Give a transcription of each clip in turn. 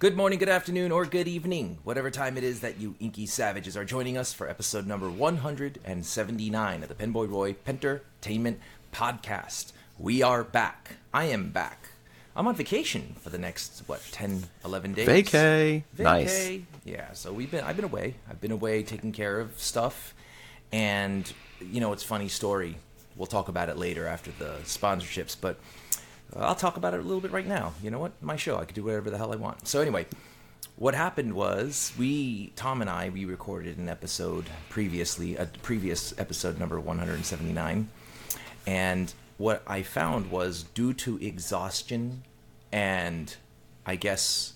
Good morning, good afternoon, or good evening, whatever time it is that you inky savages are joining us for episode number 179 of the Penboy Roy Pentertainment Podcast. We are back. I am back. I'm on vacation for the next, what, 10, 11 days? Vacay. Vacay. Nice. Yeah, so we've been, I've been away. I've been away taking care of stuff. And, you know, it's funny story. We'll talk about it later after the sponsorships, but I'll talk about it a little bit right now. You know what? My show. I could do whatever the hell I want. So anyway, what happened was we, Tom and I, we recorded an episode previously, a previous episode number 179, and what I found was due to exhaustion and I guess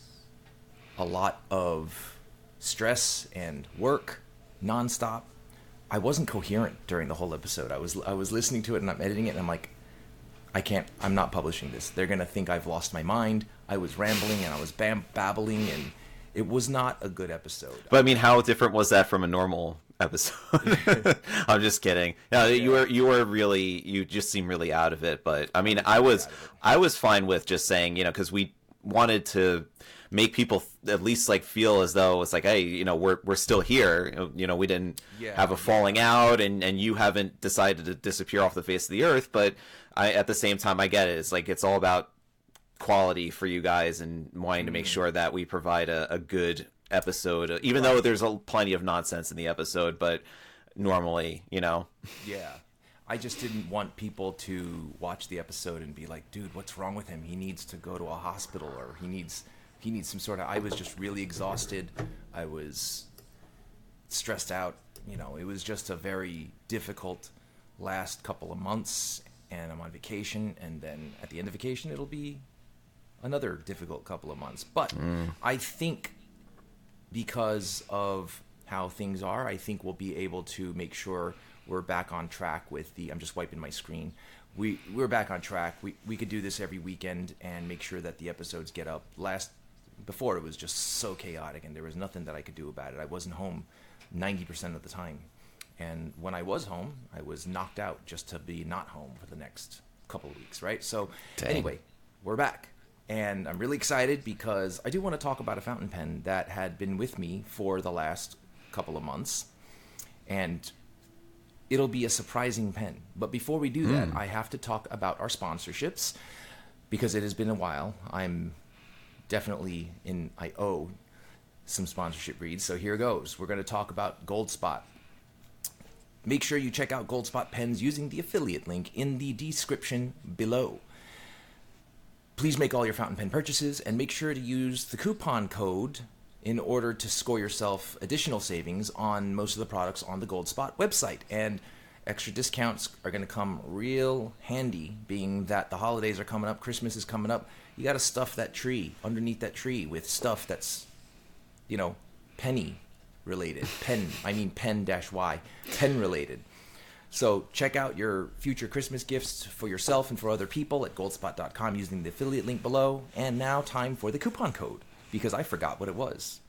a lot of stress and work nonstop. I wasn't coherent during the whole episode. I was I was listening to it and I'm editing it and I'm like, I can't. I'm not publishing this. They're gonna think I've lost my mind. I was rambling and I was bam- babbling and it was not a good episode. But I mean, how different was that from a normal episode? I'm just kidding. No, you were you were really you just seem really out of it. But I mean, I was I was fine with just saying you know because we wanted to make people at least like feel as though it's like hey you know we're we're still here you know we didn't Yeah, have a falling out and and you haven't decided to disappear off the face of the earth but I at the same time I get it it's like it's all about quality for you guys and wanting to make mm-hmm. sure that we provide a, a good episode even though there's a, plenty of nonsense in the episode but normally you know Yeah. I just didn't want people to watch the episode and be like, "Dude, what's wrong with him? He needs to go to a hospital or he needs he needs some sort of I was just really exhausted. I was stressed out, you know. It was just a very difficult last couple of months and I'm on vacation and then at the end of vacation it'll be another difficult couple of months. But mm. I think because of how things are, I think we'll be able to make sure we're back on track with the. I'm just wiping my screen. We we're back on track. We we could do this every weekend and make sure that the episodes get up. Last before it was just so chaotic and there was nothing that I could do about it. I wasn't home 90% of the time. And when I was home, I was knocked out just to be not home for the next couple of weeks, right? So Dang. anyway, we're back. And I'm really excited because I do want to talk about a fountain pen that had been with me for the last couple of months. And it'll be a surprising pen. But before we do hmm. that, I have to talk about our sponsorships because it has been a while. I'm definitely in, I owe some sponsorship reads. So here goes. We're going to talk about Goldspot. Make sure you check out Goldspot pens using the affiliate link in the description below. Please make all your fountain pen purchases and make sure to use the coupon code in order to score yourself additional savings on most of the products on the Goldspot website. And extra discounts are going to come real handy, being that the holidays are coming up, Christmas is coming up. You got to stuff that tree underneath that tree with stuff that's, you know, penny related. Pen, I mean pen dash Y, pen related. So check out your future Christmas gifts for yourself and for other people at goldspot.com using the affiliate link below. And now time for the coupon code because I forgot what it was.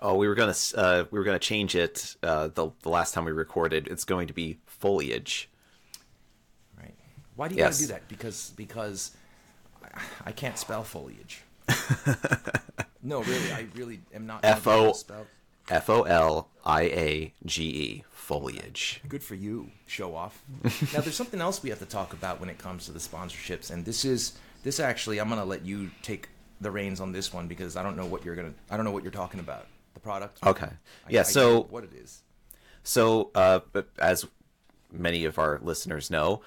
oh we were gonna uh, we were gonna change it uh, the, the last time we recorded it's going to be foliage Right? Why do you Yes. gotta do that? Because because I, can't spell foliage. no, really, I really am not. F O-. F O L I A G E foliage Good for you, show off. now, there's something else we have to talk about when it comes to the sponsorships, and this is this actually. I'm gonna let you take the reins on this one because I don't know what you're gonna. I don't know what you're talking about. The product. Okay. I- Yeah, I so- know what it is. So, uh, but as many of our listeners know,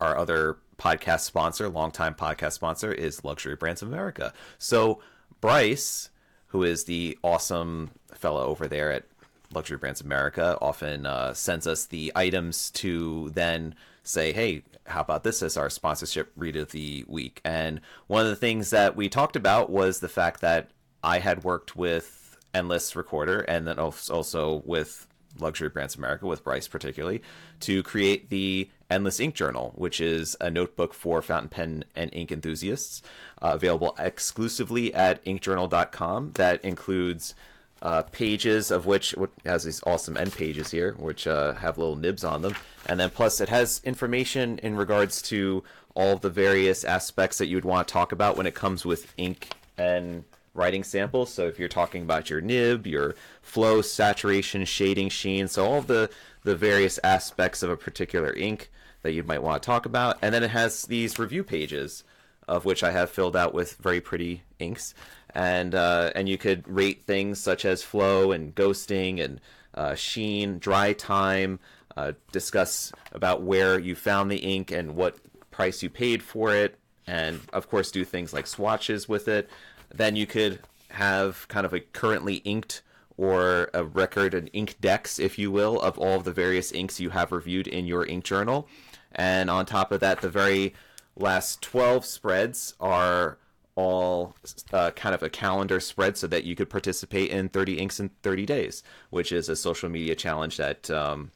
our other podcast sponsor, longtime podcast sponsor, is Luxury Brands of America. So, Bryce, who is the awesome fellow over there at Luxury Brands America, often uh, sends us the items to then say, hey, how about this as our sponsorship read of the week? And one of the things that we talked about was the fact that I had worked with Endless Recorder and then also with Luxury Brands America, with Bryce particularly, to create the Endless InkJournal, which is a notebook for fountain pen and ink enthusiasts, uh, available exclusively at inkjournal.com. That includes uh, pages of which has these awesome end pages here, which uh, have little nibs on them, and then plus it has information in regards to all the various aspects that you would want to talk about when it comes with ink and writing samples. So if you're talking about your nib, your flow, saturation, shading, sheen, so all the the various aspects of a particular ink that you might want to talk about, and then it has these review pages of which I have filled out with very pretty inks, and uh, and you could rate things such as flow and ghosting and uh, sheen, dry time, uh, discuss about where you found the ink and what price you paid for it, and of course do things like swatches with it. Then you could have kind of a currently inked or a record, an ink dex, if you will, of all of the various inks you have reviewed in your ink journal. And on top of that, the very last 12 spreads are all uh, kind of a calendar spread so that you could participate in 30 inks in 30 days, which is a social media challenge that um,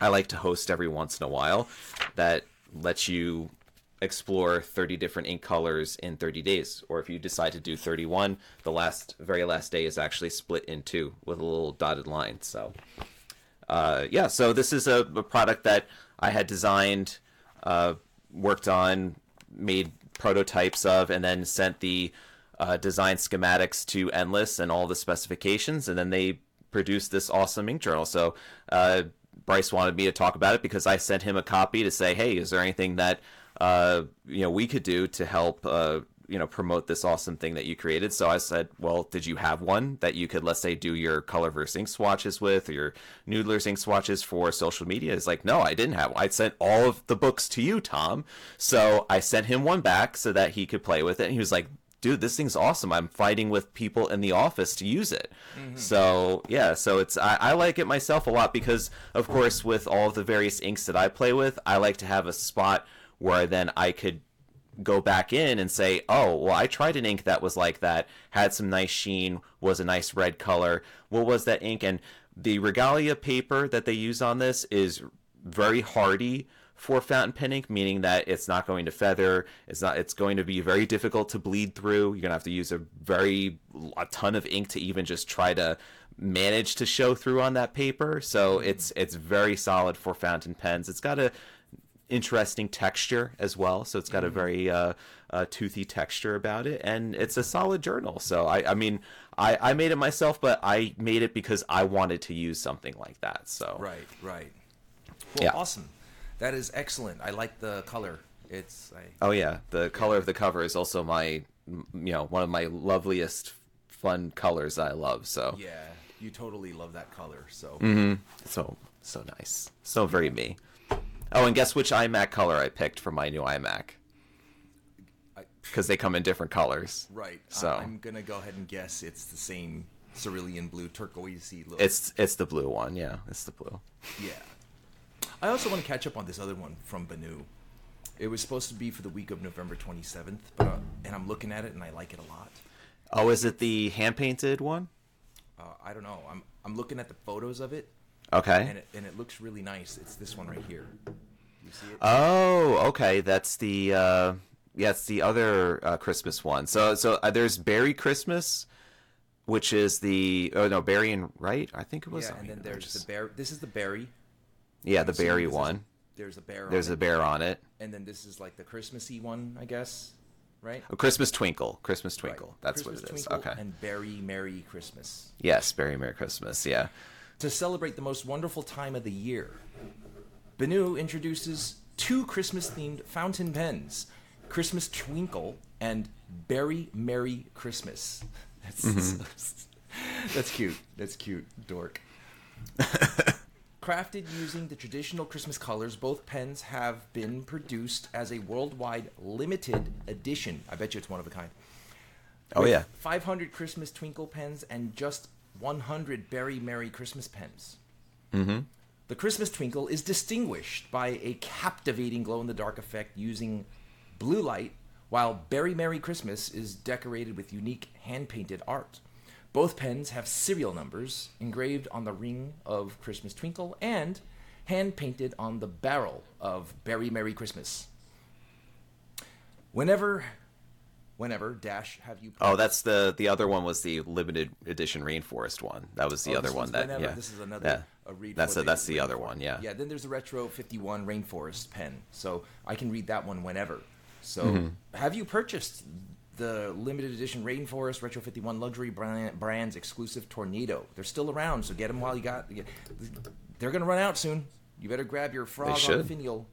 I like to host every once in a while that lets you explore 30 different ink colors in 30 days. Or if you decide to do 31 the last very last day is actually split in two with a little dotted line. So uh, yeah so this is a, a, product that i had designed uh, worked on made prototypes of and then sent the uh, design schematics to endless and all the specifications and then they produced this awesome ink journal. So uh, bryce wanted me to talk about it because i sent him a copy to say hey is there anything that uh, you know we could do to help uh, you know promote this awesome thing that you created. So i said well did you have one that you could let's say do your colorverse ink swatches with or your noodlers ink swatches for social media? Is like no i didn't have one. i sent all of the books to you tom. So i sent him one back so that he could play with it. And he was like dude this thing's awesome. I'm fighting with people in the office to use it. Mm-hmm. so yeah so it's I, I like it myself a lot because of course with all of the various inks that i play with i like to have a spot where then I could go back in and say, oh, well, I tried an ink that was like that, had some nice sheen, was a nice red color. What was that ink? And the regalia paper that they use on this is very hardy for fountain pen ink, meaning that it's not going to feather. It's not. It's going to be very difficult to bleed through. You're gonna have to use a very a ton of ink to even just try to manage to show through on that paper. So mm-hmm. it's it's very solid for fountain pens. It's got a interesting texture as well. So it's got a mm-hmm. very uh, uh, toothy texture about it, and it's a solid journal. So I, I mean, I, I made it myself, but I made it because I wanted to use something like that. So right, right. Well, yeah. awesome. That is excellent. I like the color. It's I, oh yeah, the color of the cover is also my you know one of my loveliest fun colors I love. So yeah, you totally love that color. So mm-hmm. so so nice, so very me. Oh, and guess which iMac color I picked for my new iMac? Because they come in different colors. Right. So I'm gonna go ahead and guess it's the same cerulean blue turquoisey look. It's it's the blue one. Yeah, it's the blue. Yeah. I also want to catch up on this other one from Benu. It was supposed to be for the week of November 27th, but uh, and I'm looking at it and I like it a lot. Oh, is it the hand painted one? Uh, I don't know. I'm I'm looking at the photos of it, Okay. And it, and it looks really nice. It's this one right here. You see it? Oh, okay. That's the uh, yeah, it's the other uh, Christmas one. So so uh, there's Berry Christmas, which is the oh no Berry and right. I think it was. Yeah, and then there's just... the bear. This is the berry. Yeah, the berry one. there's a bear. There's a bear on it. And then this is like the Christmassy one, I guess. Right. Oh, Christmas Twinkle. Christmas Twinkle. Right. That's Christmas what it is. Twinkle okay. And Bear-y Merry Christmas. Yes, Bear-y Merry Christmas. Yeah to celebrate the most wonderful time of the year. Benu introduces two Christmas themed fountain pens Christmas Twinkle and Bear-y Merry Christmas. That's, mm-hmm. that's cute. That's cute, dork. Crafted using the traditional Christmas colors, both pens have been produced as a worldwide limited edition. I bet you it's one of a kind. Oh, yeah. 500 Christmas Twinkle pens and just 100 Bear-y Merry Christmas pens. Mm-hmm. The Christmas Twinkle is distinguished by a captivating glow in the dark effect using blue light, while Bear-y Merry Christmas is decorated with unique hand painted art. Both pens have serial numbers engraved on the ring of Christmas Twinkle and hand painted on the barrel of Bear-y Merry Christmas. Whenever whenever dash have you oh that's the the other one was the limited edition rainforest one that was the oh, other one that whenever. yeah this is another yeah. read that's a, that's the other one yeah yeah then there's the retro 51 rainforest pen so i can read that one whenever so mm-hmm. have you purchased the limited edition Rainforest Retro 51 luxury brand, brands exclusive Tornado. They're still around, so get them while you got. They're going to run out soon. You better grab your frog on finial.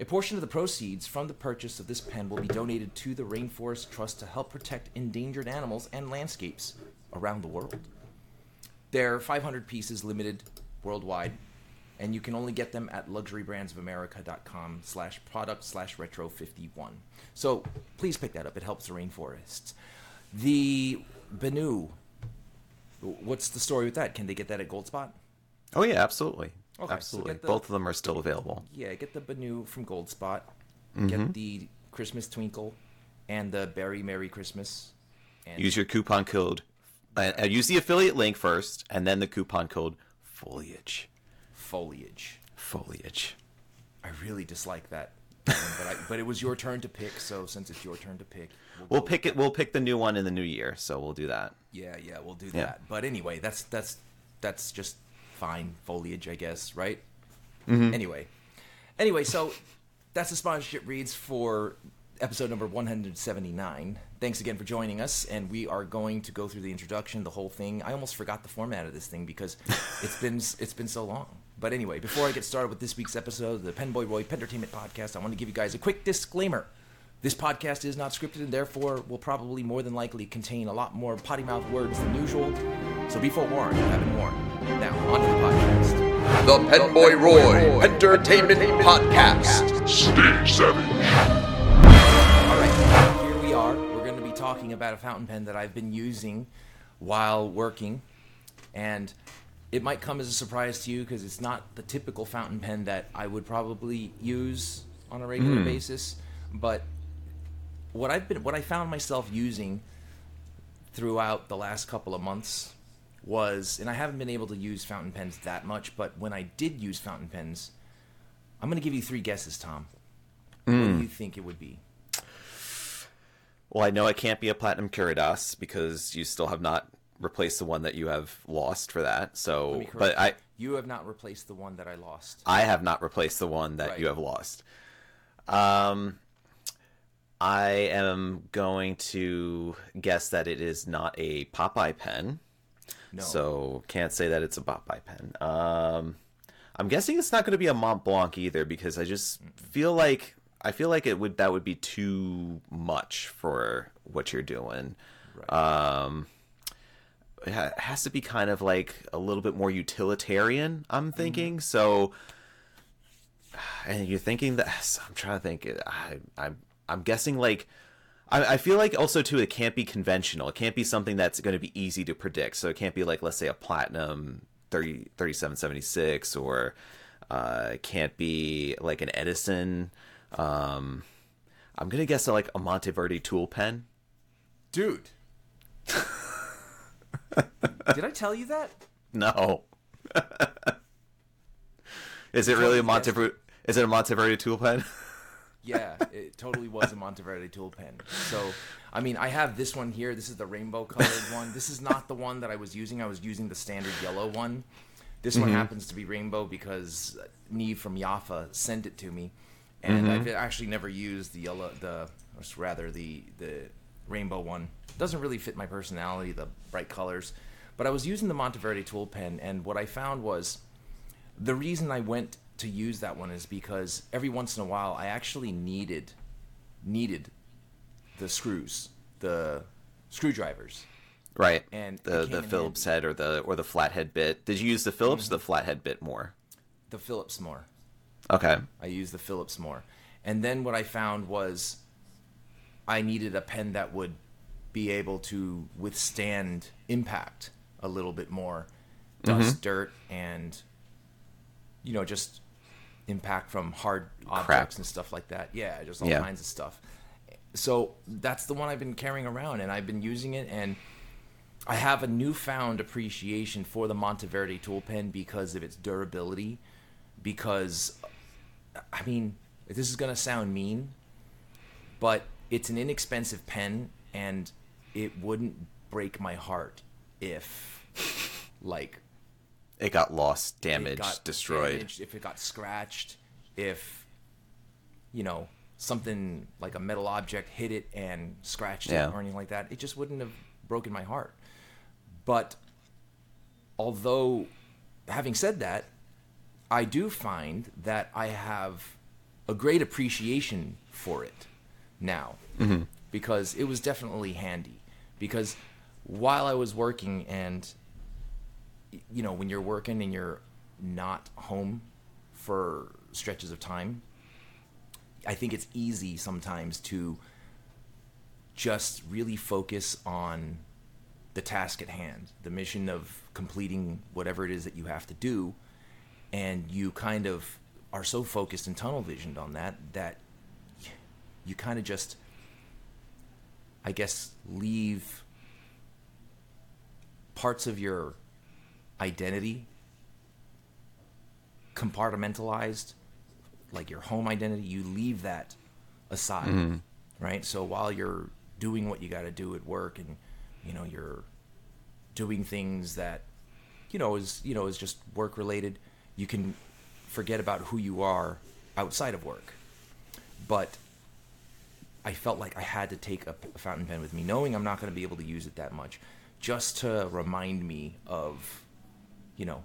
A portion of the proceeds from the purchase of this pen will be donated to the Rainforest Trust to help protect endangered animals and landscapes around the world. They're 500 pieces limited worldwide, and you can only get them at luxurybrandsofamerica.com slash product slash retro 51. So please pick that up. It helps the rainforests. The Benu, what's the story with that? Can they get that at Goldspot? Oh yeah, absolutely. Okay, absolutely. get the- Both of them are still available. Yeah, get the Benu from Goldspot. Mm-hmm. Get the Christmas Twinkle and the Bear-y Merry Christmas. And Use your coupon code. Uh, uh, use the affiliate link first, and then the coupon code foliage. foliage. Foliage. I really dislike that. one, but, I, but it was your turn to pick, so since it's your turn to pick, We'll go- pick it. We'll pick the new one in the new year, so we'll do that. Yeah, yeah, we'll do Yeah. that. But anyway, that's that's that's just fine foliage, I guess, right? Mm-hmm. Anyway, anyway, so that's the sponsorship reads for episode number 179. Thanks again for joining us, and we are going to go through the introduction, the whole thing. I almost forgot the format of this thing because it's been it's been so long. But anyway, before I get started with this week's episode of the Penboy Roy Pentertainment Podcast, I want to give you guys a quick disclaimer. This podcast is not scripted and therefore will probably more than likely contain a lot more potty mouth words than usual. So be forewarned, you have been warned. Now, on to the podcast. The Penboy Roy Entertainment Podcast. Stage Savage. All right, here we are. We're going to be talking about a fountain pen that I've been using while working. And it might come as a surprise to you because it's not the typical fountain pen that I would probably use on a regular hmm. basis. But what I've been what I found myself using throughout the last couple of months was and I haven't been able to use fountain pens that much, but when I did use fountain pens, I'm going to give you three guesses, Tom. What do you think it would be? Well, I know it can't be a platinum Curidas because you still have not replaced the one that you have lost for that. So, but I you. you have not replaced the one that I lost. I have not replaced the one that Right. you have lost. Um, I am going to guess that it is not a Popeye pen. No. So can't say that it's a Popeye pen. Um, I'm guessing it's not going to be a Mont Blanc either because I just feel like I feel like it would that would be too much for what you're doing. Um, it has to be kind of like a little bit more utilitarian. I'm thinking so. And you're thinking that I'm trying to think. I, I'm I'm guessing like I, I feel like also too it can't be conventional. It can't be something that's going to be easy to predict. So it can't be like let's say a platinum 30, 3776 or uh, can't be like an Edison. Um, I'm gonna guess like a Monteverde tool pen. Dude. Did I tell you that? No. is it really a Monteverde? Is it a Monteverde tool pen? Yeah, it totally was a Monteverde tool pen. So, I mean, I have this one here. This is the rainbow colored one. This is not the one that I was using. I was using the standard yellow one. This one mm-hmm. happens to be rainbow because Neve from Yafa sent it to me, and mm-hmm. I've actually never used the yellow, the or rather the the rainbow one. Doesn't really fit my personality, the bright colors. But I was using the Monteverde tool pen, and what I found was the reason I went to use that one is because every once in a while I actually needed needed the screws, the screwdrivers. right. And the the Phillips head or the or the flathead bit. Did you use the Phillips or the mm-hmm. flathead bit more? The Phillips more. Okay. I used the Phillips more. And then what I found was I needed a pen that would be able to withstand impact a little bit more, dust, mm-hmm. dirt, and you know just impact from hard objects and stuff like that. Yeah, just all Yeah. kinds of stuff. So that's the one I've been carrying around, and I've been using it, and I have a newfound appreciation for the Monteverde tool pen because of its durability. Because, I mean, this is gonna sound mean, but it's an inexpensive pen, and it wouldn't break my heart if, like, It got lost, damaged, got destroyed. damaged, if it got scratched, if you know something like a metal object hit it and scratched Yeah. it or anything like that, it just wouldn't have broken my heart. But although, having said that, I do find that I have a great appreciation for it now mm-hmm. because it was definitely handy. Because while I was working, and you know, when you're working and you're not home for stretches of time, I think it's easy sometimes to just really focus on the task at hand, the mission of completing whatever it is that you have to do, and you kind of are so focused and tunnel visioned on that that you kind of just, I guess, leave parts of your identity compartmentalized, like your home identity. You leave that aside, mm-hmm. right? So while you're doing what you got to do at work, and you know you're doing things that you know is you know is just work related, you can forget about who you are outside of work. But I felt like I had to take a, a fountain pen with me, knowing I'm not going to be able to use it that much, just to remind me of, you know,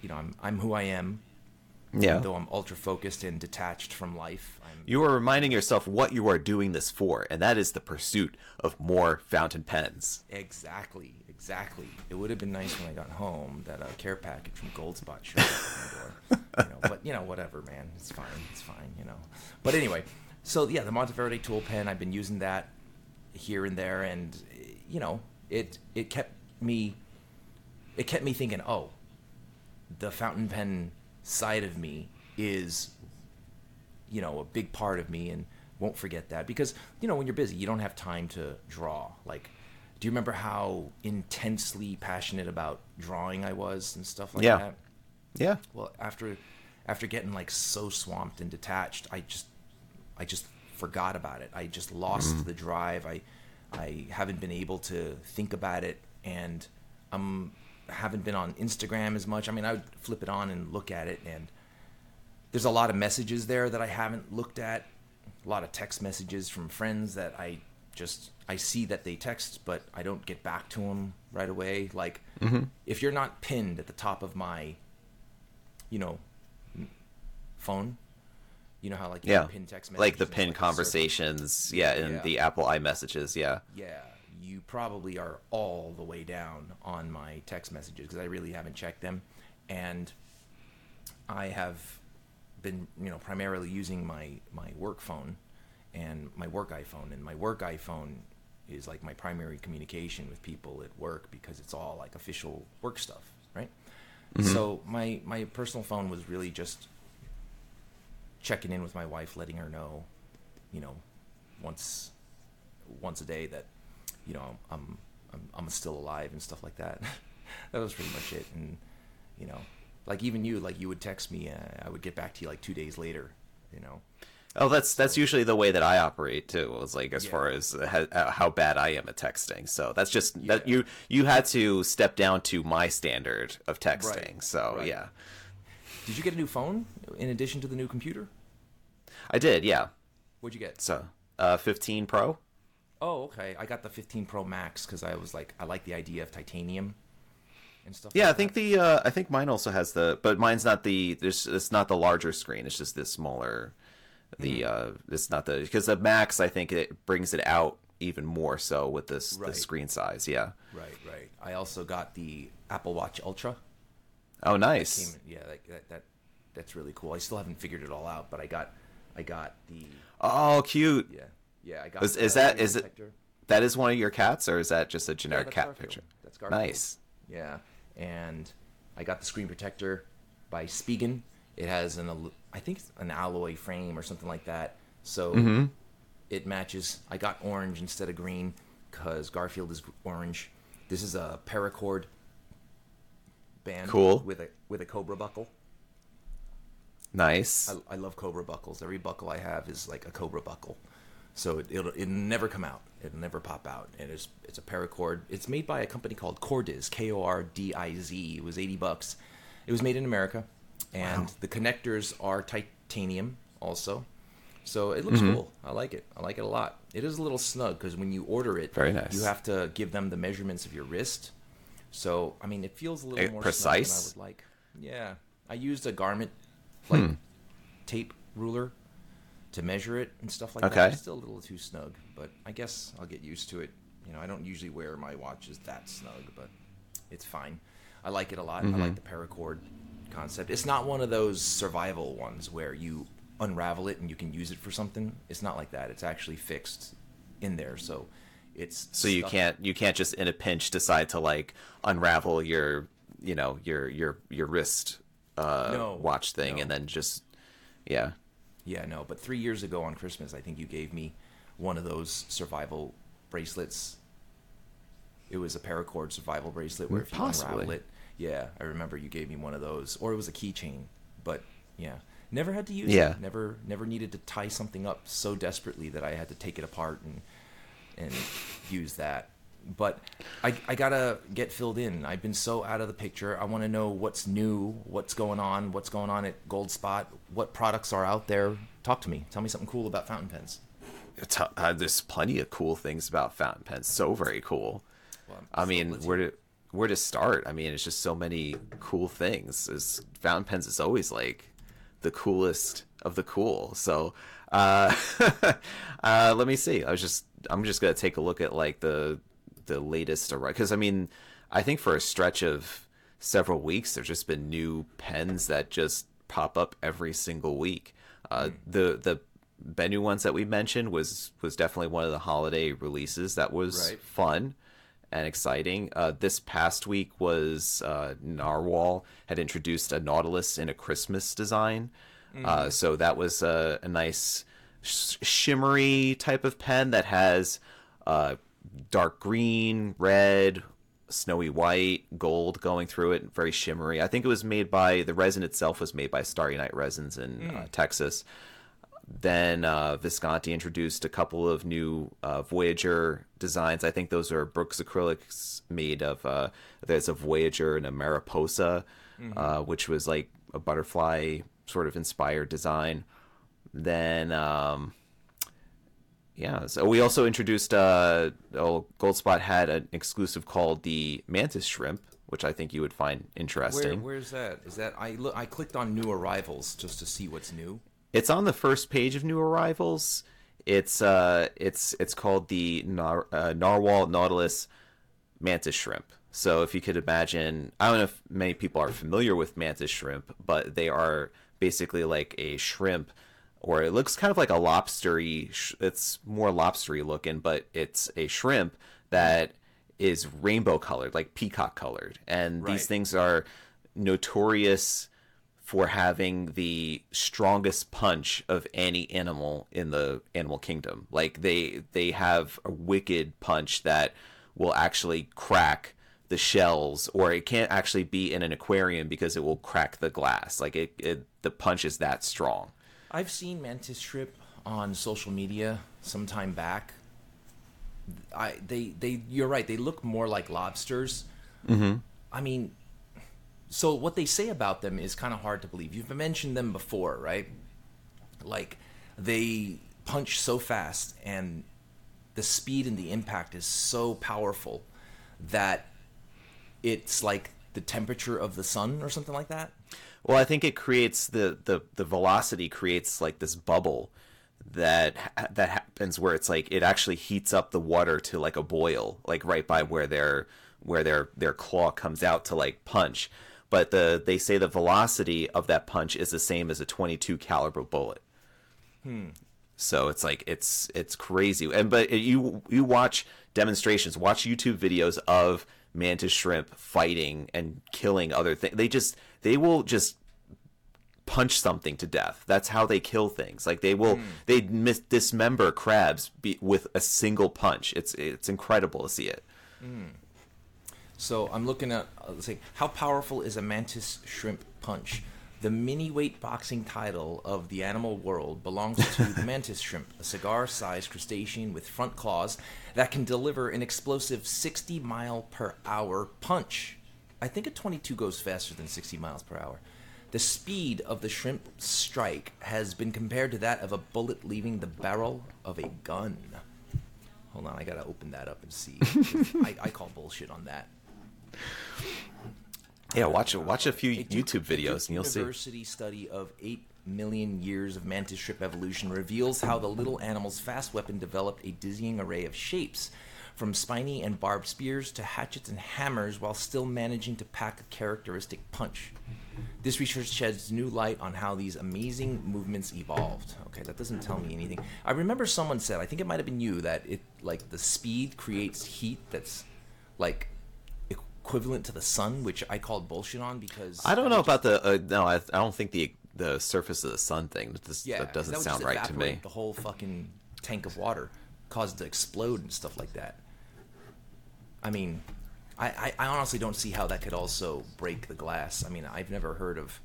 you know, I'm I'm who I am. Yeah. Though I'm ultra focused and detached from life, I'm You are reminding yourself what you are doing this for, and that is the pursuit of more fountain pens. exactly, exactly. It would have been nice when I got home that a care package from Goldspot showed up at my door. You know, but you know, whatever, man. It's fine. It's fine. You know. But anyway, so yeah, the Monteverde tool pen. I've been using that here and there, and you know, it it kept me it kept me thinking, oh, the fountain pen side of me is you know a big part of me and won't forget that. Because you know when you're busy you don't have time to draw. Like do you remember how intensely passionate about drawing i was and stuff like Yeah. that? Yeah. well after after getting like so swamped and detached i just i just forgot about it. I just lost mm-hmm. the drive. I i haven't been able to think about it. And i'm haven't been on instagram as much i mean i would flip it on and look at it and there's a lot of messages there that i haven't looked at a lot of text messages from friends that i just i see that they text but i don't get back to them right away like mm-hmm. if you're not pinned at the top of my you know, phone. You know how like you Yeah. pin text Like the pin like, conversations, yeah, in Yeah. the Apple iMessages, yeah. Yeah, you probably are all the way down on my text messages because I really haven't checked them, and I have been you know primarily using my my work phone and my work iPhone, and my work iPhone is like my primary communication with people at work because it's all like official work stuff, right? Mm-hmm. So my my personal phone was really just checking in with my wife, letting her know, you know, once once a day that you know I'm I'm, I'm still alive and stuff like that. that was pretty much it. And you know, like even you, like you would text me, uh, I would get back to you like two days later. You know, Oh, that's that's usually the way that I operate too. It's like as Yeah. far as how, how bad I am at texting. So that's just that you you had to step down to my standard of texting. Right, So right. yeah, did you get a new phone in addition to the new computer? I did. Yeah. What'd you get? So uh, 15 Pro. Oh, okay. I got the 15 Pro Max because I was like, I like the idea of titanium and stuff. Yeah, I think that. the uh, I think mine also has the, but mine's not the. There's it's not the larger screen. It's just this smaller. The Mm-hmm. uh, it's not the because the Max. I think it brings it out even more so with this the screen size. Yeah. Right, right. I also got the Apple Watch Ultra. Oh, nice. Came- yeah, that, that that that's really cool. I still haven't figured it all out, but I got I got the Oh, cute. yeah yeah I got. Is, the is that screen it that is one of your cats or is that just a generic that's cat Garfield. picture? That's Garfield. Nice. Yeah, and I got the screen protector by Spigen. It has an I think it's an alloy frame or something like that. So Mm-hmm. it matches. I got orange instead of green because Garfield is orange. This is a paracord band. Cool. with a with a cobra buckle. Nice. I, I love cobra buckles. Every buckle I have is like a cobra buckle, so it, it'll it'll never come out. It'll never pop out. And it's it's a paracord. It's made by a company called Cordiz, K O R D I Z. It was eighty bucks. It was made in America, and the connectors are titanium also. So it looks cool. I like it. I like it a lot. It is a little snug because when you order it, Very nice. You have to give them the measurements of your wrist. So I mean, it feels a little more precise? I would like. Yeah, I used a garment like Hmm. tape ruler to measure it and stuff like Okay. that. It's still a little too snug, but I guess I'll get used to it. You know, I don't usually wear my watches that snug, but it's fine. I like it a lot. I Mm-hmm. like the paracord concept. It's not one of those survival ones where you unravel it and you can use it for something. It's not like that. It's actually fixed in there, so it's So you can't you can't just in a pinch decide to like unravel your you know your your your wrist uh No, watch thing no. and then just yeah Yeah, no. But three years ago on Christmas, I think you gave me one of those survival bracelets. It was a paracord survival bracelet where if you unravel it, yeah, I remember you gave me one of those, or it was a keychain. But yeah, never had to use Yeah. it. Never, never needed to tie something up so desperately that I had to take it apart and and use that. But I, I gotta get filled in. I've been so out of the picture. I want to know what's new, what's going on, what's going on at Goldspot, what products are out there. Talk to me. Tell me something cool about fountain pens. Uh, there's plenty of cool things about fountain pens so very cool Well, I mean where to where to start I mean it's just so many cool things is fountain pens is always like the coolest of the cool so uh uh let me see I was just I'm just gonna take a look at like the the latest because I mean I think for a stretch of several weeks there's just been new pens that just pop up every single week uh the the Benu ones that we mentioned was was definitely one of the holiday releases that was Right. fun and exciting. Uh, this past week was uh, Narwhal had introduced a Nautilus in a Christmas design, uh, so that was a, a nice sh- shimmery type of pen that has uh, dark green, red, snowy white, gold going through it, very shimmery. I think it was made by the resin itself was made by Starry Night Resins in uh, Texas. Then uh, Visconti introduced a couple of new uh, Voyager designs. I think those are Brooks acrylics made of uh, there's a Voyager and a Mariposa, uh, which was like a butterfly sort of inspired design. Then um, yeah, so we also introduced uh, oh, Goldspot had an exclusive called the Mantis Shrimp, which I think you would find Where, interesting. where's that? Is that I look? I clicked on new arrivals just to see what's new. It's on the first page of new arrivals. It's uh, it's it's called the Nar- uh, Narwhal Nautilus Mantis Shrimp. So if you could imagine, I don't know if many people are familiar with mantis shrimp, but they are basically like a shrimp, or it looks kind of like a lobstery. sh- It's more lobstery looking, but it's a shrimp that is rainbow colored, like peacock colored, and Right. these things are notorious for having the strongest punch of any animal in the animal kingdom. Like they they have a wicked punch that will actually crack the shells or it can't actually be in an aquarium because it will crack the glass. Like it, it the punch is that strong. I've seen mantis shrimp on social media some time back. I they they you're right. They look more like lobsters. Mm-hmm. I mean, so what they say about them is kind of hard to believe. You've mentioned them before, right? Like they punch so fast, and the speed and the impact is so powerful that it's like the temperature of the sun or something like that. Well, I think it creates the the the velocity creates like this bubble that that happens where it's like it actually heats up the water to like a boil, like right by where their where their their claw comes out to like punch. But the they say the velocity of that punch is the same as a 22 caliber bullet. Hmm. So it's like it's it's crazy. And but you you watch demonstrations, watch YouTube videos of mantis shrimp fighting and killing other things. They just they will just punch something to death. That's how they kill things. Like they will hmm. they mis- dismember crabs be- with a single punch. It's it's incredible to see it. Hmm. So I'm looking at let's see how powerful is a mantis shrimp punch. The mini weight boxing title of the animal world belongs to the mantis shrimp, a cigar-sized crustacean with front claws that can deliver an explosive 60 mile per hour punch. I think a 22 goes faster than 60 miles per hour. The speed of the shrimp strike has been compared to that of a bullet leaving the barrel of a gun. Hold on, I gotta open that up and see. I, I call bullshit on that. Yeah, watch watch a few A YouTube videos and you'll see. University study of 8 million years of mantis shrimp evolution reveals how the little animal's fast weapon developed a dizzying array of shapes, from spiny and barbed spears to hatchets and hammers, while still managing to pack a characteristic punch. This research sheds new light on how these amazing movements evolved. Okay, that doesn't tell me anything. I remember someone said, I think it might have been you, that it like the speed creates heat that's like equivalent to the sun, which I called bullshit on because I don't know just- about the uh, no. I, I don't think the the surface of the sun thing. That, Yeah, that doesn't that sound right to me. The whole fucking tank of water, cause it to explode and stuff like that. I mean, I, I, I honestly don't see how that could also break the glass. I mean, I've never heard of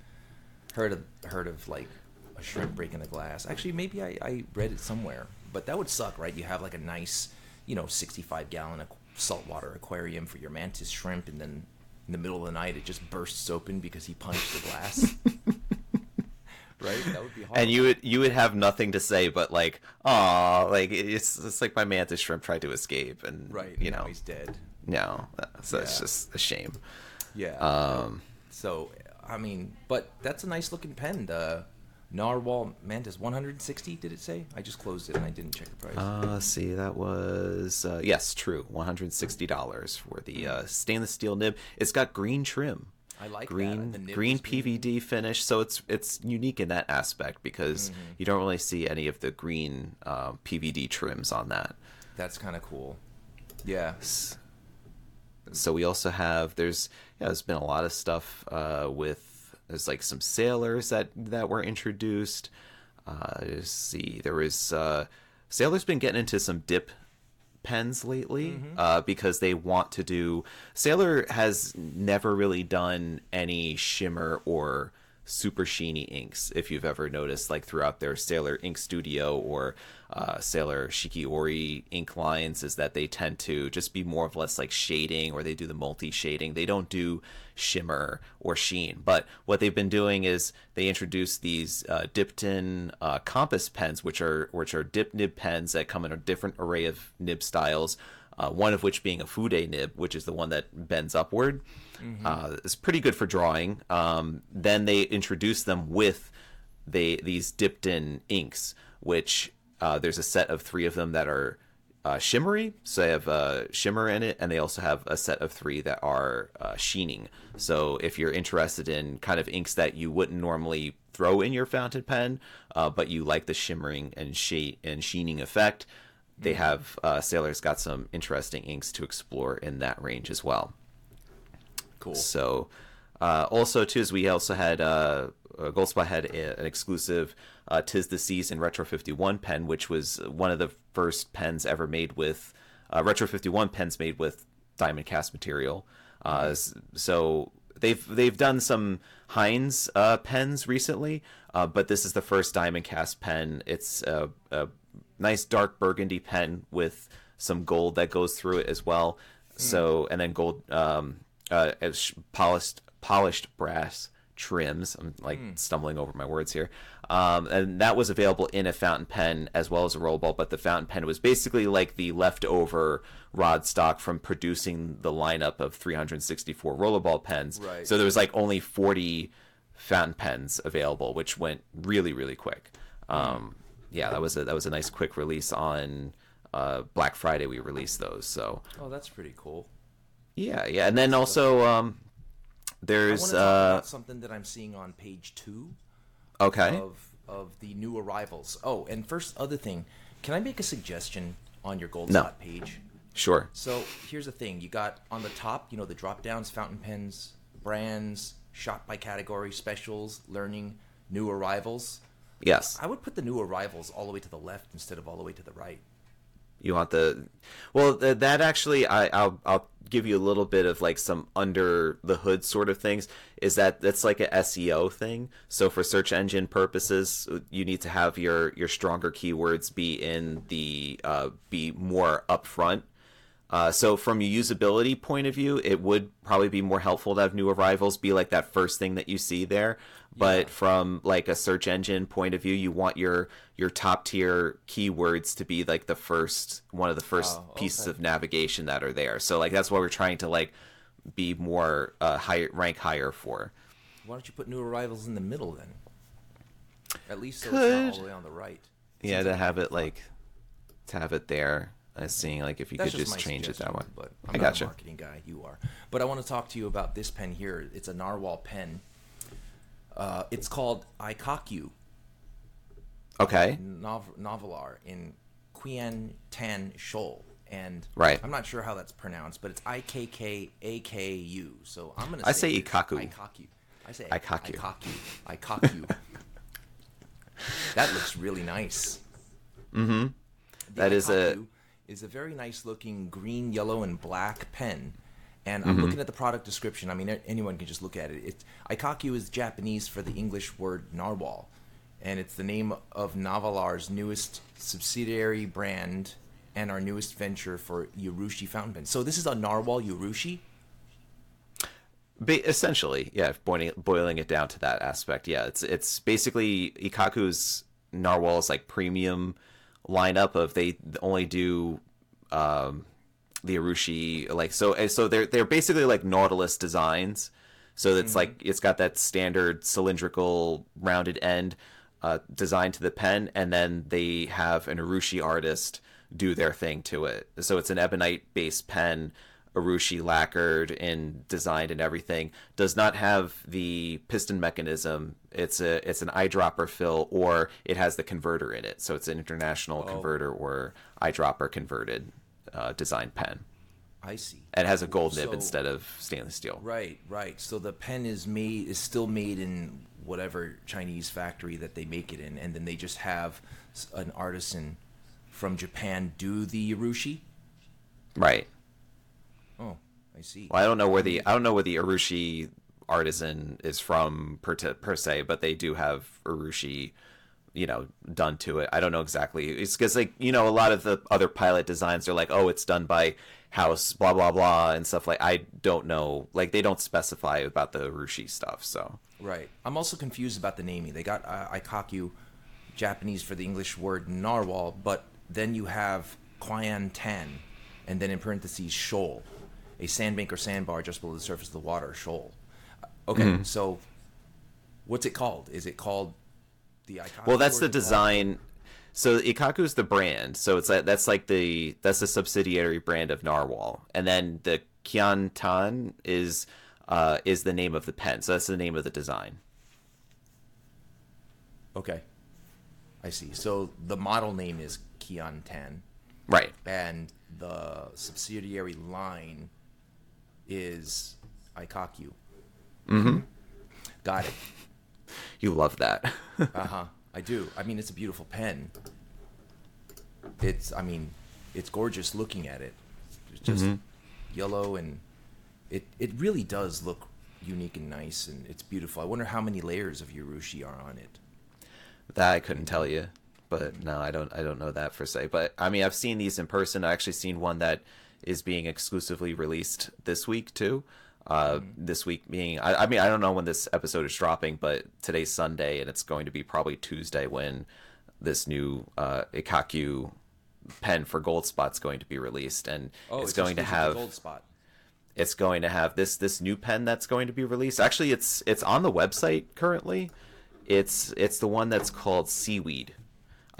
heard of heard of like a shrimp breaking the glass. Actually, maybe I, I read it somewhere, but that would suck, right? You have like a nice, you know, sixty-five gallon aqu- saltwater aquarium for your mantis shrimp, and then in the middle of the night it just bursts open because he punched the glass. right? That would be hard. And you would you would have nothing to say but like, oh, like it's it's like my mantis shrimp tried to escape, and right? you now know, he's dead. no, so it's just a shame. Yeah. Um, so I mean, but that's a nice looking pen. The Narwhal Mantis 160. Did it say? I just closed it and I didn't check the price. Uh, see, that was uh, yes, true, one hundred sixty dollars for the uh, stainless steel nib. It's got green trim. I like that. green green is green. PVD finish, so it's it's unique in that aspect because Mm-hmm. you don't really see any of the green uh, PVD trims on that. that's kind of cool. Yeah. So we also have there's yeah, there's been a lot of stuff uh, with there's like some sailors that that were introduced. Uh, let's see, there was uh, sailors been getting into some dip pens lately uh, because they want to do. Sailor has never really done any shimmer or super sheeny inks. If you've ever noticed, like throughout their Sailor Ink Studio or uh, Sailor Shikiori ink lines, is that they tend to just be more of less like shading, or they do the multi shading. They don't do shimmer or sheen. But what they've been doing is they introduced these uh, dipped in uh, compass pens, which are which are dip nib pens that come in a different array of nib styles. Uh, one of which being a Fude nib, which is the one that bends upward. Uh, it's pretty good for drawing. Um, then they introduce them with they these dipped in inks, which uh, there's a set of three of them that are uh, shimmery, so they have uh, shimmer in it, and they also have a set of three that are uh, sheening. So if you're interested in kind of inks that you wouldn't normally throw in your fountain pen, uh, but you like the shimmering and shade and sheening effect, they have uh, Sailor's got some interesting inks to explore in that range as well. Cool. So, uh, also too, is we also had uh, uh, Goldspot had a, an exclusive uh, "Tis the Season" Retro 51 pen, which was one of the first pens ever made with uh, Retro 51 pens made with diamond cast material. Uh, so they've they've done some Heinz uh, pens recently, uh, but this is the first diamond cast pen. It's a, a nice dark burgundy pen with some gold that goes through it as well. So and then gold um, uh, as polished polished brass trims. I'm like stumbling over my words here. Um, and that was available in a fountain pen as well as a roll ball, but the fountain pen was basically like the leftover rod stock from producing the lineup of 364 rollerball pens. Right. So there was like only 40 fountain pens available, which went really really quick. Um, yeah, that was a that was a nice quick release on uh, Black Friday. We released those, so Oh, that's pretty cool. yeah, yeah, and then also um, there's uh, something that I'm seeing on page two okay, of of the new arrivals. Oh, and first other thing, can I make a suggestion on your gold No. slot page? sure, So here's the thing: you got on the top, you know, the drop downs, fountain pens, brands, shop by category, specials, learning, new arrivals. yes. I would put the new arrivals all the way to the left instead of all the way to the right. You want the well th- that actually I I'll I'll give you a little bit of like some under the hood sort of things is that that's like a SEO thing. So for search engine purposes, you need to have your your stronger keywords be in the uh, be more upfront Uh, so from a usability point of view, it would probably be more helpful to have new arrivals be like that first thing that you see there. But from like a search engine point of view, you want your your top tier keywords to be like the first one of the first Oh, pieces of navigation that are there. So like that's why we're trying to like be more uh, higher rank higher for. Why don't you put new arrivals in the middle then? At least so it's Could. not all the way on the right. Yeah, to have it like to have it there. I was seeing like if you That's could just my change it that way. But I'm I not gotcha. a marketing guy. You are. But I want to talk to you about this pen here. It's a narwhal pen. Uh, it's called Ikkaku Okay. Nov- Nahvalur in Qian Tan Shoal. And Right. I'm not sure how that's pronounced, but it's I K K A K U. So I'm gonna. I say. Ikkaku. Ikkaku. I say Ikkaku. Ikkaku. Ikkaku. that looks really nice. Mm-hmm. That is a- is a very nice looking green, yellow, and black pen. And Mm-hmm. I'm looking at the product description. I mean, anyone can just look at it. It Ikkaku is Japanese for the English word narwhal, and it's the name of Nahvalur's newest subsidiary brand and our newest venture for Urushi fountain pen. So this is a narwhal Urushi. Ba- essentially, yeah, boiling boiling it down to that aspect, yeah, it's it's basically Ikkaku's narwhal is like premium lineup of they only do um, the Urushi like so so they're they're basically like Nautilus designs. So it's like it's got that standard cylindrical rounded end uh, design to the pen, and then they have an Urushi artist do their thing to it. So it's an ebonite based pen, Urushi lacquered and designed and everything. Does not have the piston mechanism. It's a it's an eyedropper fill, or it has the converter in it. So it's an international converter or eyedropper converted uh, design pen, I see. and it has a gold nib So- instead of stainless steel. Right, right. So the pen is made is still made in whatever Chinese factory that they make it in, and then they just have an artisan from Japan do the Urushi. Right. Oh, I see. Well, I don't know where the I don't know where the Urushi artisan is from per, t- per se, but they do have Urushi, you know, done to it. I don't know exactly. It's because like you know a lot of the other pilot designs are like, oh, it's done by house blah blah blah and stuff like. I don't know. Like they don't specify about the Urushi stuff. So Right. I'm also confused about the naming. They got uh, Ikkaku, Japanese for the English word narwhal, but then you have Qian Tan, and then in parentheses shoal, a sandbank or sandbar just below the surface of the water, shoal. Uh, Okay, Mm-hmm. so what's it called? Is it called the Ikkaku? well, that's the it called- design. So is the brand. So it's like that's like the that's the subsidiary brand of Narwhal, and then the Qian Tan is uh, is the name of the pen. So that's the name of the design. Okay, I see. So the model name is Qian Tan. Right. and the subsidiary line is I cock you. Mm-hmm. Got it. You love that. Uh huh. I do. I mean, it's a beautiful pen. It's. I mean, it's gorgeous looking at it. It's just yellow and it. It really does look unique and nice, and it's beautiful. I wonder how many layers of Urushi are on it. that I couldn't tell you, but no, I don't. I don't know that for say. But I mean, I've seen these in person. I actually seen one that is being exclusively released this week too. Uh, This week being, I, I mean, I don't know when this episode is dropping, but today's Sunday, and it's going to be probably Tuesday when this new uh, Ikkaku pen for Goldspot's going to be released, and it's, going to have Goldspot. it's going to have this this new pen that's going to be released. Actually, it's it's on the website currently. It's it's the one that's called Seaweed.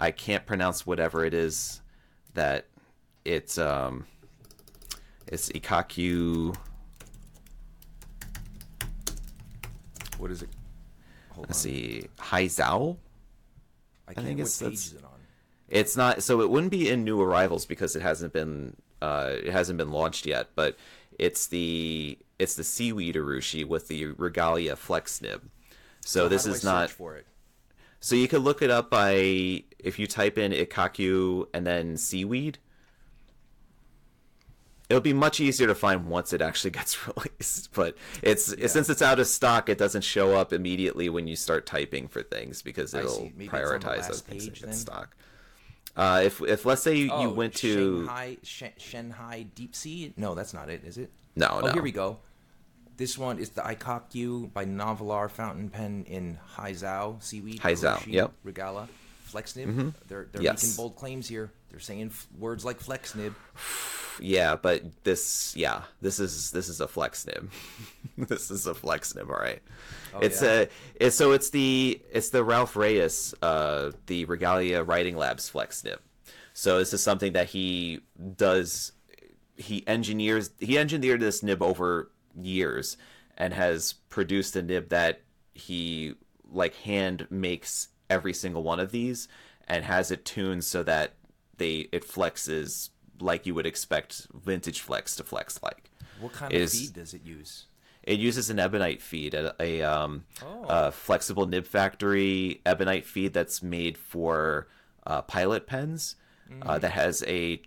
I can't pronounce whatever it is that it's um it's Ikkaku. What is it? Hold Let's on. see, Haizao. I can't. think what it's- is it on? It's not so it wouldn't be in new arrivals because it hasn't been uh it hasn't been launched yet, but it's the it's the seaweed urushi with the Regalia Flex nib. So, How this I is not for it. So you could look it up by if you type in Ikkaku and then seaweed. It'll be much easier to find once it actually gets released, but it's since it's out of stock, it doesn't show up immediately when you start typing for things because it'll see. Maybe it's on the prioritize those things page then? stock. Uh, if if let's say you, you Oh, went to Shanghai, Shen- Shanghai Deep Sea. No, that's not it, is it? No, Oh, no. here we go. This one is the Ikkaku by Nahvalur fountain pen in Haizao seaweed. Haizao, yep. Regalia, Flexnib. They're they're Yes. making bold claims here. They're saying f- words like Flexnib. yeah, but this yeah this is this is a flex nib. this is a flex nib. All right. it's Oh, yeah? a it's so it's the it's the Ralph Reyes uh the Regalia Writing Labs flex nib. So this is something that he does. He engineers he engineered this nib over years and has produced a nib that he like hand makes every single one of these and has it tuned so that they it flexes like you would expect vintage flex to flex like. What kind Is- of feed does it use? It uses an ebonite feed, a, a, um, Oh. a flexible nib factory ebonite feed that's made for uh, pilot pens. Uh, that has a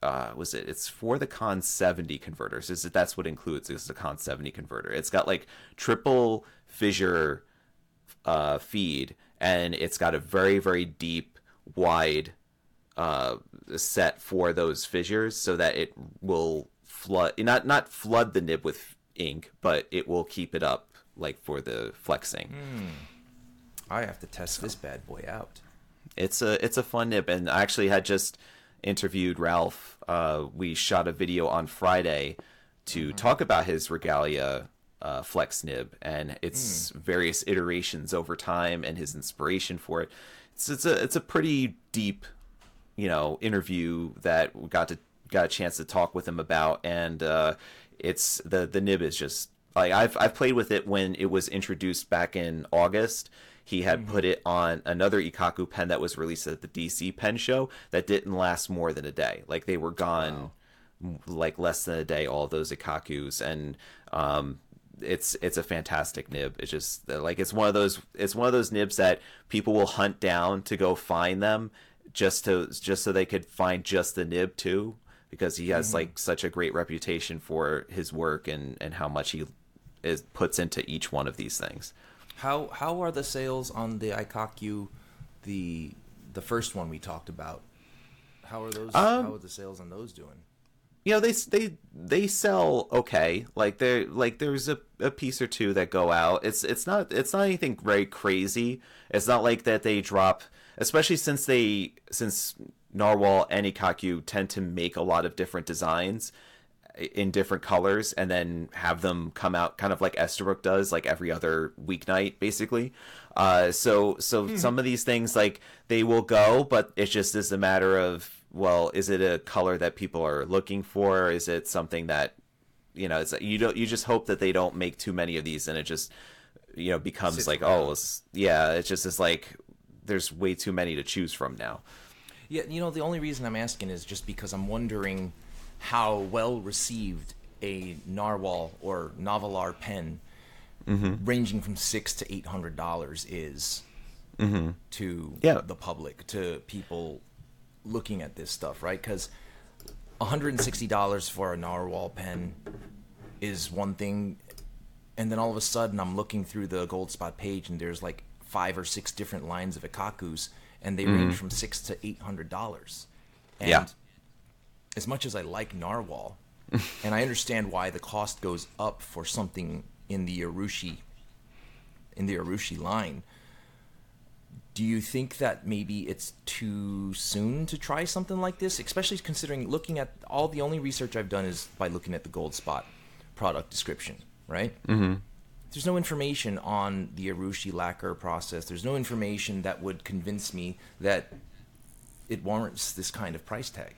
uh, was it? It's for the Con 70 converters. Is it, that's what includes is the Con 70 converter. It's got like triple fissure uh, feed, and it's got a very very deep, wide uh, set for those fissures, so that it will flood not not flood the nib with ink, but it will keep it up like for the flexing. I have to test this bad boy out. It's a it's a fun nib, and I actually had just interviewed Ralph. Uh, we shot a video on Friday to talk about his Regalia uh, Flex nib and its various iterations over time and his inspiration for it. It's it's a it's a pretty deep, you know, interview that we got to got a chance to talk with him about, and uh, it's the the nib is just like I've I've played with it when it was introduced back in August. He had put it on another Ikkaku pen that was released at the DC pen show that didn't last more than a day. Like they were gone m- like less than a day all those Ikkakus and um it's it's a fantastic nib. It's just like it's one of those it's one of those nibs that people will hunt down to go find them just to just so they could find just the nib too because he has like such a great reputation for his work and and how much he is puts into each one of these things. How how are the sales on the Ikkaku, the the first one we talked about? How are those? Um, how are the sales on those doing? you know they they they sell okay like there like there's a, a piece or two that go out it's it's not it's not anything very crazy it's not like that they drop especially since they since narwhal and ikkaku tend to make a lot of different designs in different colors and then have them come out kind of like Esterbrook does like every other weeknight basically. Uh so so some of these things like they will go but it just is a matter of well is it a color that people are looking for? Is it something that you know it's you don't you just hope that they don't make too many of these and it just you know becomes like around. oh it's, yeah it just is like there's way too many to choose from now Yeah, you know the only reason I'm asking is just because I'm wondering how well received a narwhal or nahvalur pen, Mm-hmm. ranging from six to eight hundred dollars, is to Yeah. the public, to people looking at this stuff, right? Because $160 for a narwhal pen is one thing, and then all of a sudden I'm looking through the Goldspot page and there's like five or six different lines of ikkakus, and they range from six to eight hundred dollars. And Yeah. as much as I like narwhal, and I understand why the cost goes up for something in the Urushi in the Urushi line. Do you think that maybe it's too soon to try something like this, especially considering looking at all the only research I've done is by looking at the Goldspot product description, right? Mm-hmm. There's no information on the Urushi lacquer process. There's no information that would convince me that it warrants this kind of price tag.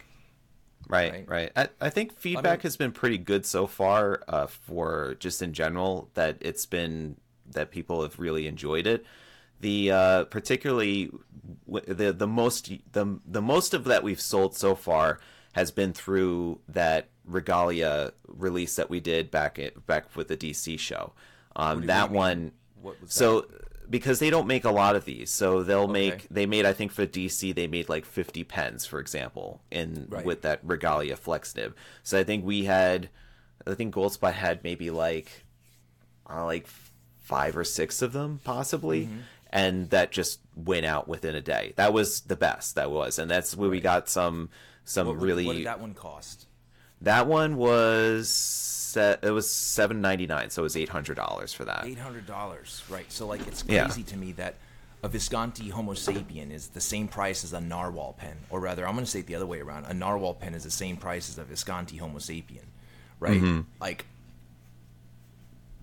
Right, Right? right. I, I think feedback has been pretty good so far uh, for just in general that it's been that people have really enjoyed it. The uh, particularly the the most the the most of that we've sold so far has been through that Regalia release that we did back at, back with the DC show. Um, that one. What was so because they don't make a lot of these, so they'll make they made I think for DC they made like 50 pens for example in Right. with that Regalia Flex nib. So I think we had I think Goldspot had maybe like uh, like five or six of them possibly. Mm-hmm. and that just went out within a day. That was the best. That was, and that's where we got some some What, really. what did that one cost? That one was se- it was seven ninety nine, so it was eight hundred dollars for that. Eight hundred dollars, right? So like, it's Yeah. crazy to me that a Visconti Homo sapien is the same price as a narwhal pen, or rather, I'm going to say it the other way around. A narwhal pen is the same price as a Visconti Homo sapien, right? Mm-hmm. Like,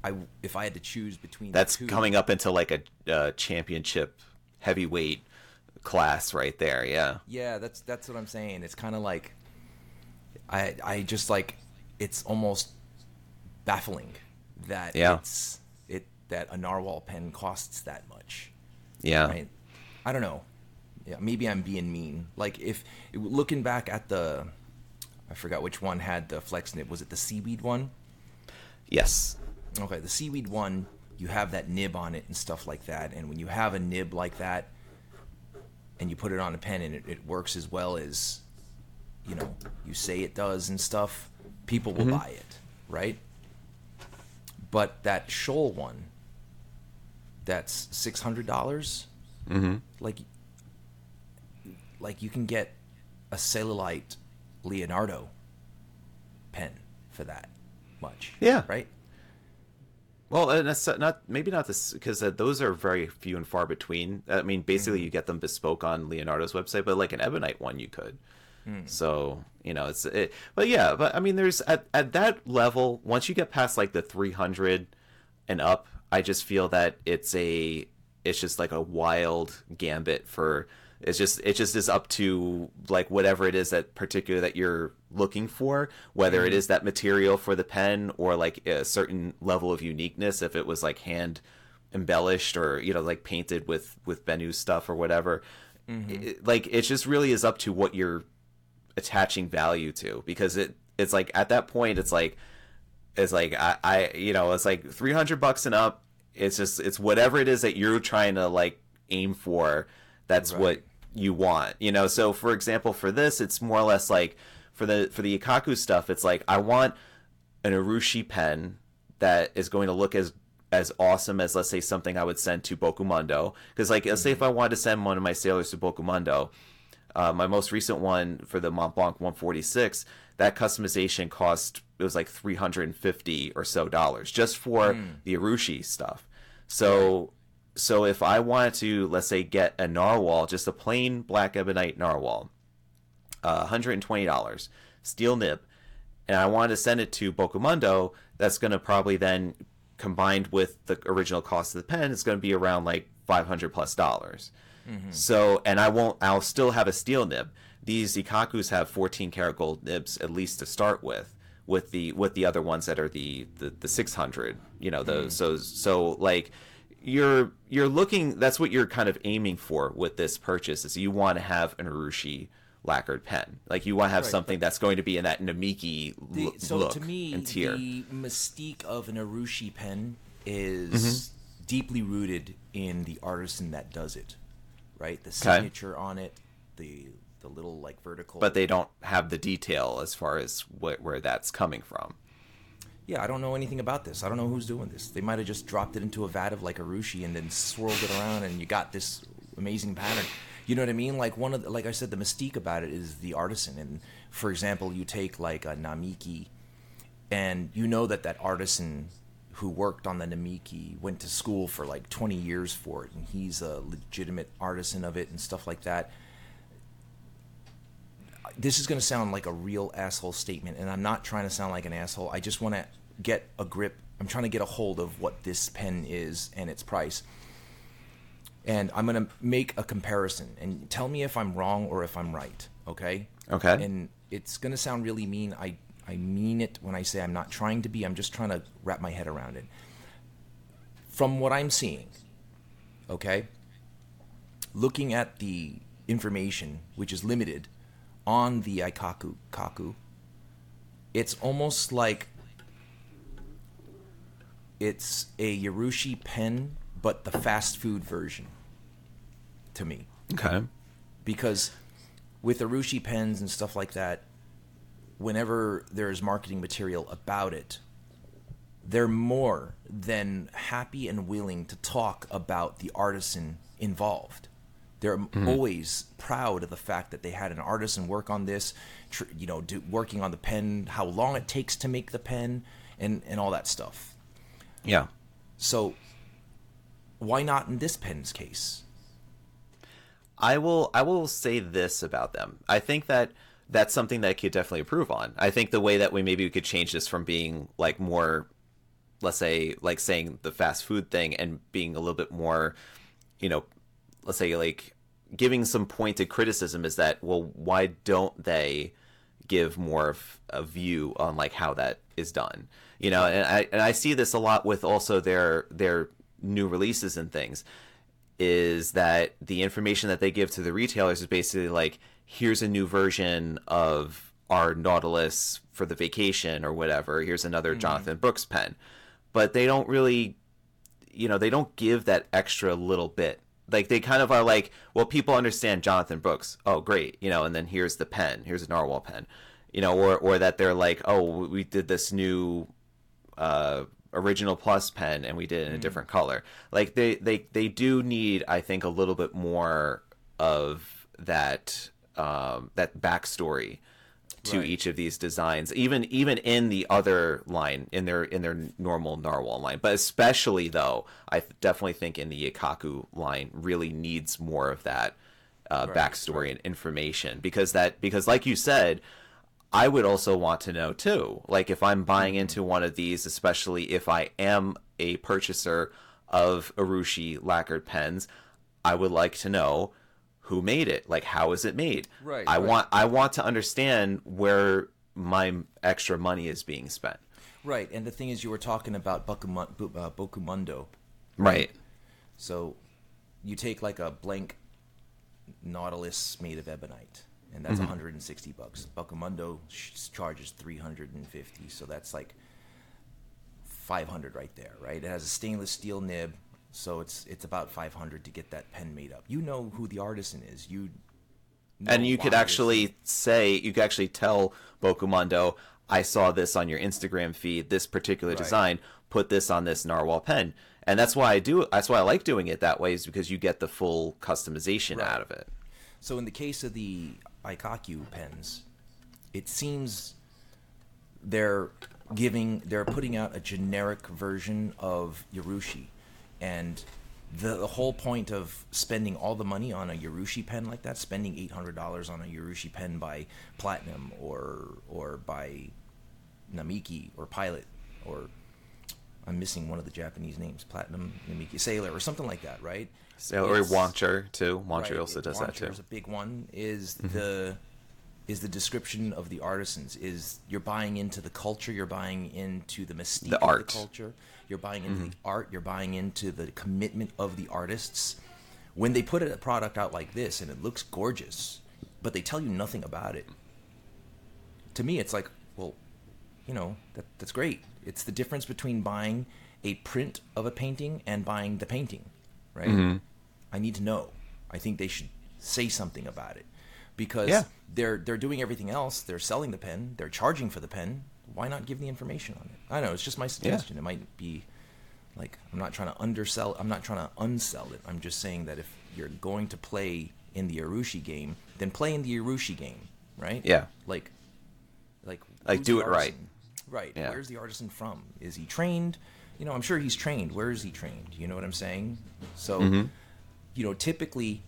I if I had to choose between That's two, coming up into like a uh, championship heavyweight class right there. Yeah. Yeah, that's that's what I'm saying. It's kind of like I I just like it's almost baffling that Yeah. it's it that a narwhal pen costs that much. Yeah. Right? I don't know. Yeah, maybe I'm being mean. Like if looking back at the I forgot which one had the flex nib. Was it the seaweed one? Yes. Okay, the seaweed one, you have that nib on it and stuff like that. And when you have a nib like that, and you put it on a pen and it, it works as well as, you know, you say it does and stuff, people will mm-hmm. buy it, right? But that Shoal one, that's six hundred dollars. Mm-hmm. Like, like you can get a celluloid Leonardo pen for that much. Yeah. Right. Well, and that's not maybe not this because uh, those are very few and far between. I mean, basically, Mm-hmm. you get them bespoke on Leonardo's website, but like an Ebonite one, you could. Mm. So you know, it's it. But yeah, but I mean, there's at at that level, once you get past like the 300 and up, I just feel that it's a it's just like a wild gambit for it's just it just is up to like whatever it is that particular that you're looking for whether it is that material for the pen or like a certain level of uniqueness if it was like hand embellished or you know like painted with with Benu stuff or whatever It- like it just really is up to what you're attaching value to because it it's like at that point it's like it's like I, I you know it's like 300 bucks and up. It's just it's whatever it is that you're trying to like aim for that's what you want you know? So for example for this it's more or less like for the for the ikkaku stuff it's like i want an urushi pen that is going to look as as awesome as let's say something i would send to bokumondo because like let's say mm-hmm. if i wanted to send one of my sailors to bokumondo uh, my most recent one for the Montblanc 146, that customization cost it was like 350 or so dollars just for the Urushi stuff. So so if I wanted to let's say get a narwhal, just a plain black ebonite narwhal, uh, $120 steel nib, and I wanted to send it to Bokumondo, that's going to probably then combined with the original cost of the pen, it's going to be around like 500 plus dollars. So, and I won't, I'll still have a steel nib. These Ikkakus have 14 karat gold nibs at least to start with, with the, with the other ones that are the, the, the 600, you know, those, so, so like, you're, you're looking, that's what you're kind of aiming for with this purchase is you want to have an Urushi lacquered pen. Like you want to have Right, something that's going to be in that Namiki The, lo- so look to me, and tier. the mystique of an Urushi pen is Mm-hmm. deeply rooted in the artisan that does it, right? The signature on it, the the little like vertical. but they don't have the detail as far as what, where that's coming from. yeah, I don't know anything about this. I don't know who's doing this. They might have just dropped it into a vat of like Urushi and then swirled it around, and you got this amazing pattern. You know what I mean? Like one of the, like I said, the mystique about it is the artisan. And for example, you take like a Namiki, and you know that that artisan who worked on the Namiki went to school for like 20 years for it, and he's a legitimate artisan of it and stuff like that. This is going to sound like a real asshole statement, and I'm not trying to sound like an asshole. I just want to get a grip. I'm trying to get a hold of what this pen is and its price. And I'm going to make a comparison and tell me if I'm wrong or if I'm right, okay? Okay. And it's going to sound really mean. I I mean it when I say I'm not trying to be. I'm just trying to wrap my head around it. From what I'm seeing, okay? Looking at the information which is limited on the Ikkaku Kaku, it's almost like it's a Yarushi pen, but the fast food version to me Okay. because with Urushi pens and stuff like that, whenever there's marketing material about it, they're more than happy and willing to talk about the artisan involved. They're mm-hmm. always proud of the fact that they had an artisan work on this, tr- you know, do, working on the pen, how long it takes to make the pen, and, and all that stuff. Yeah. So, why not in this pen's case? I will I will say this about them. I think that that's something that I could definitely improve on. I think the way that we maybe we could change this from being like more let's say like saying the fast food thing and being a little bit more you know let's say like giving some pointed criticism is that well why don't they give more of a view on like how that is done you know and I and I see this a lot with also their their new releases and things is that the information that they give to the retailers is basically like here's a new version of our Nautilus for the vacation or whatever. Here's another Jonathan Brooks pen. But they don't really you know they don't give that extra little bit. Like they kind of are like well people understand jonathan brooks. Oh great you know and then here's the pen. Here's a narwhal pen. You know or or that they're like oh we did this new uh original plus pen and we did it in a different color. Like they they they do need i think a little bit more of that um that backstory to Right. each of these designs even even in the other line in their in their normal narwhal line. But especially though i th- definitely think in the Ikkaku line really needs more of that uh, backstory and information. Because that because like you said i would also want to know too like if i'm buying into one of these especially if i am a purchaser of Urushi lacquered pens i would like to know who made it. Like how is it made? Right, i right. want i want to understand where my extra money is being spent. Right, and the thing is, you were talking about Bu- uh, Bokumondo. right. So, you take like a blank Nautilus made of ebonite, and that's mm-hmm. 160 bucks. Bokumondo sh- charges 350, so that's like 500 right there, right? It has a stainless steel nib, so it's it's about 500 to get that pen made up. You know who the artisan is. You know and you could actually say you could actually tell Bokumondo, I saw this on your Instagram feed, this particular Right. design, put this on this narwhal pen. And that's why I do that's why I like doing it that way is because you get the full customization Right. out of it. So in the case of the Ikaku pens, it seems they're giving they're putting out a generic version of Yarushi, and the, the whole point of spending all the money on a Yarushi pen like that, spending eight hundred dollars on a Yarushi pen by Platinum or or by Namiki or Pilot or I'm missing one of the Japanese names, Platinum Namiki Sailor or something like that, right? So, or Wancher too. Wancher Right, also does that too. Mm-hmm. A big one. Is the is the description of the artisans? Is you're buying into the culture? You're buying into the mystique The of art. the culture. You're buying into Mm-hmm. the art. You're buying into the commitment of the artists. When they put a product out like this and it looks gorgeous, but they tell you nothing about it, to me it's like, well, you know, that that's great. It's the difference between buying a print of a painting and buying the painting, right? Mm-hmm. I need to know. I think they should say something about it because Yeah. they're they're doing everything else. They're selling the pen. They're charging for the pen. Why not give the information on it? I don't know. It's just my suggestion. It might be like I'm not trying to undersell. I'm not trying to unsell it. I'm just saying that if you're going to play in the Urushi game, then play in the Urushi game, right? Yeah. Like, like Like, do it right. Right. Yeah. Where's the artisan from? Is he trained? You know, I'm sure he's trained. Where is he trained? You know what I'm saying? So, Mm-hmm. You know, typically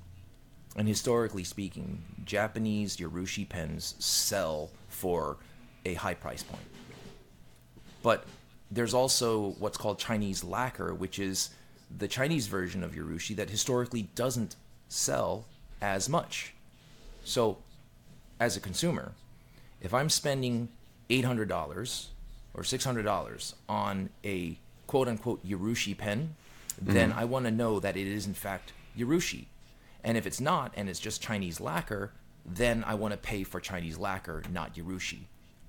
and historically speaking, Japanese Yarushi pens sell for a high price point. But there's also what's called Chinese lacquer, which is the Chinese version of Yarushi that historically doesn't sell as much. So, as a consumer, if I'm spending $800 or $600 on a quote unquote Yarushi pen, then mm-hmm. I want to know that it is in fact Yarushi. And if it's not, and it's just Chinese lacquer, then I want to pay for Chinese lacquer, not Yarushi.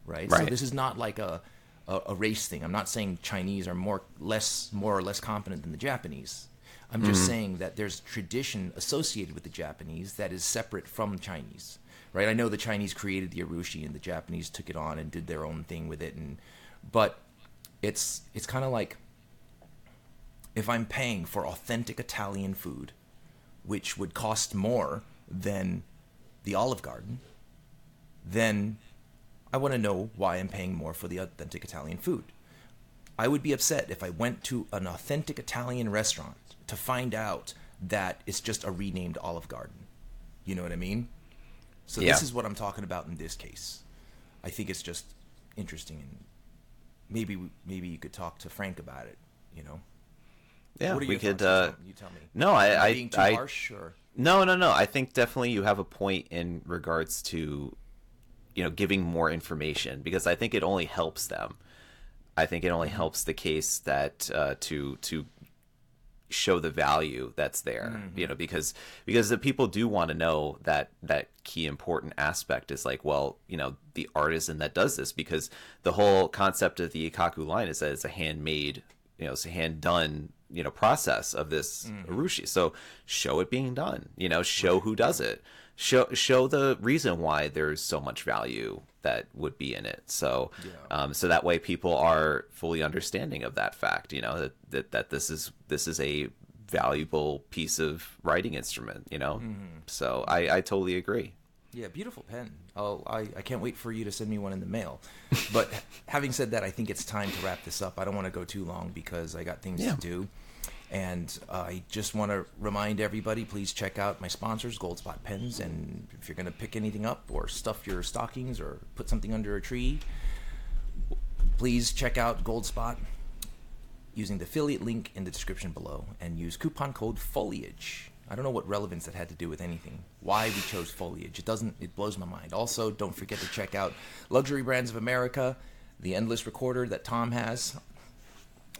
Right? So this is not like a, a, a race thing. I'm not saying Chinese are more less more or less competent than the Japanese. I'm just mm-hmm. saying that there's tradition associated with the Japanese that is separate from Chinese. Right? I know the Chinese created the Urushi and the Japanese took it on and did their own thing with it and but it's it's kind of like if I'm paying for authentic Italian food, which would cost more than the Olive Garden, then I want to know why I'm paying more for the authentic Italian food. I would be upset if I went to an authentic Italian restaurant to find out that it's just a renamed Olive Garden. You know what I mean? So Yeah. this is what I'm talking about in this case. I think it's just interesting and maybe maybe you could talk to Frank about it, you know. Yeah, we could. Uh, you tell me. no, I- I- being too I- harsh or No, no, no. I think definitely you have a point in regards to, you know, giving more information because I think it only helps them. I think it only helps the case that uh, to to show the value that's there. You know, because because the people do want to know that that key important aspect is like, well, you know, the artisan that does this because the whole concept of the Ikkaku line is that it's a handmade, you know, it's a hand done, you know, process of this urushi. So show it being done. You know, show who does it. Show show the reason why there's so much value that would be in it. So um, so that way people are fully understanding of that fact. You know that that, that this is this is a valuable piece of writing instrument. You know, so I I totally agree. Yeah, beautiful pen. Oh, I, I can't wait for you to send me one in the mail. But having said that, I think it's time to wrap this up. I don't want to go too long because I got things Yeah. to do. And uh, I just want to remind everybody please check out my sponsors, Goldspot Pens. And if you're going to pick anything up or stuff your stockings or put something under a tree, please check out Goldspot using the affiliate link in the description below and use coupon code foliage i don't know what relevance that had to do with anything why we chose foliage it doesn't it blows my mind also don't forget to check out luxury brands of america the endless recorder that tom has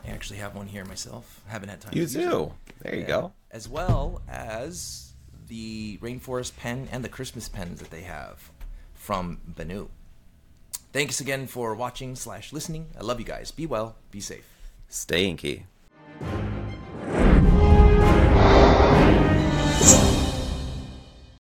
i actually have one here myself haven't had time You to use it. do. There you Yeah. go. as well as the rainforest pen and the christmas pens that they have from benu thanks again for watching slash listening i love you guys be well be safe Stay inky.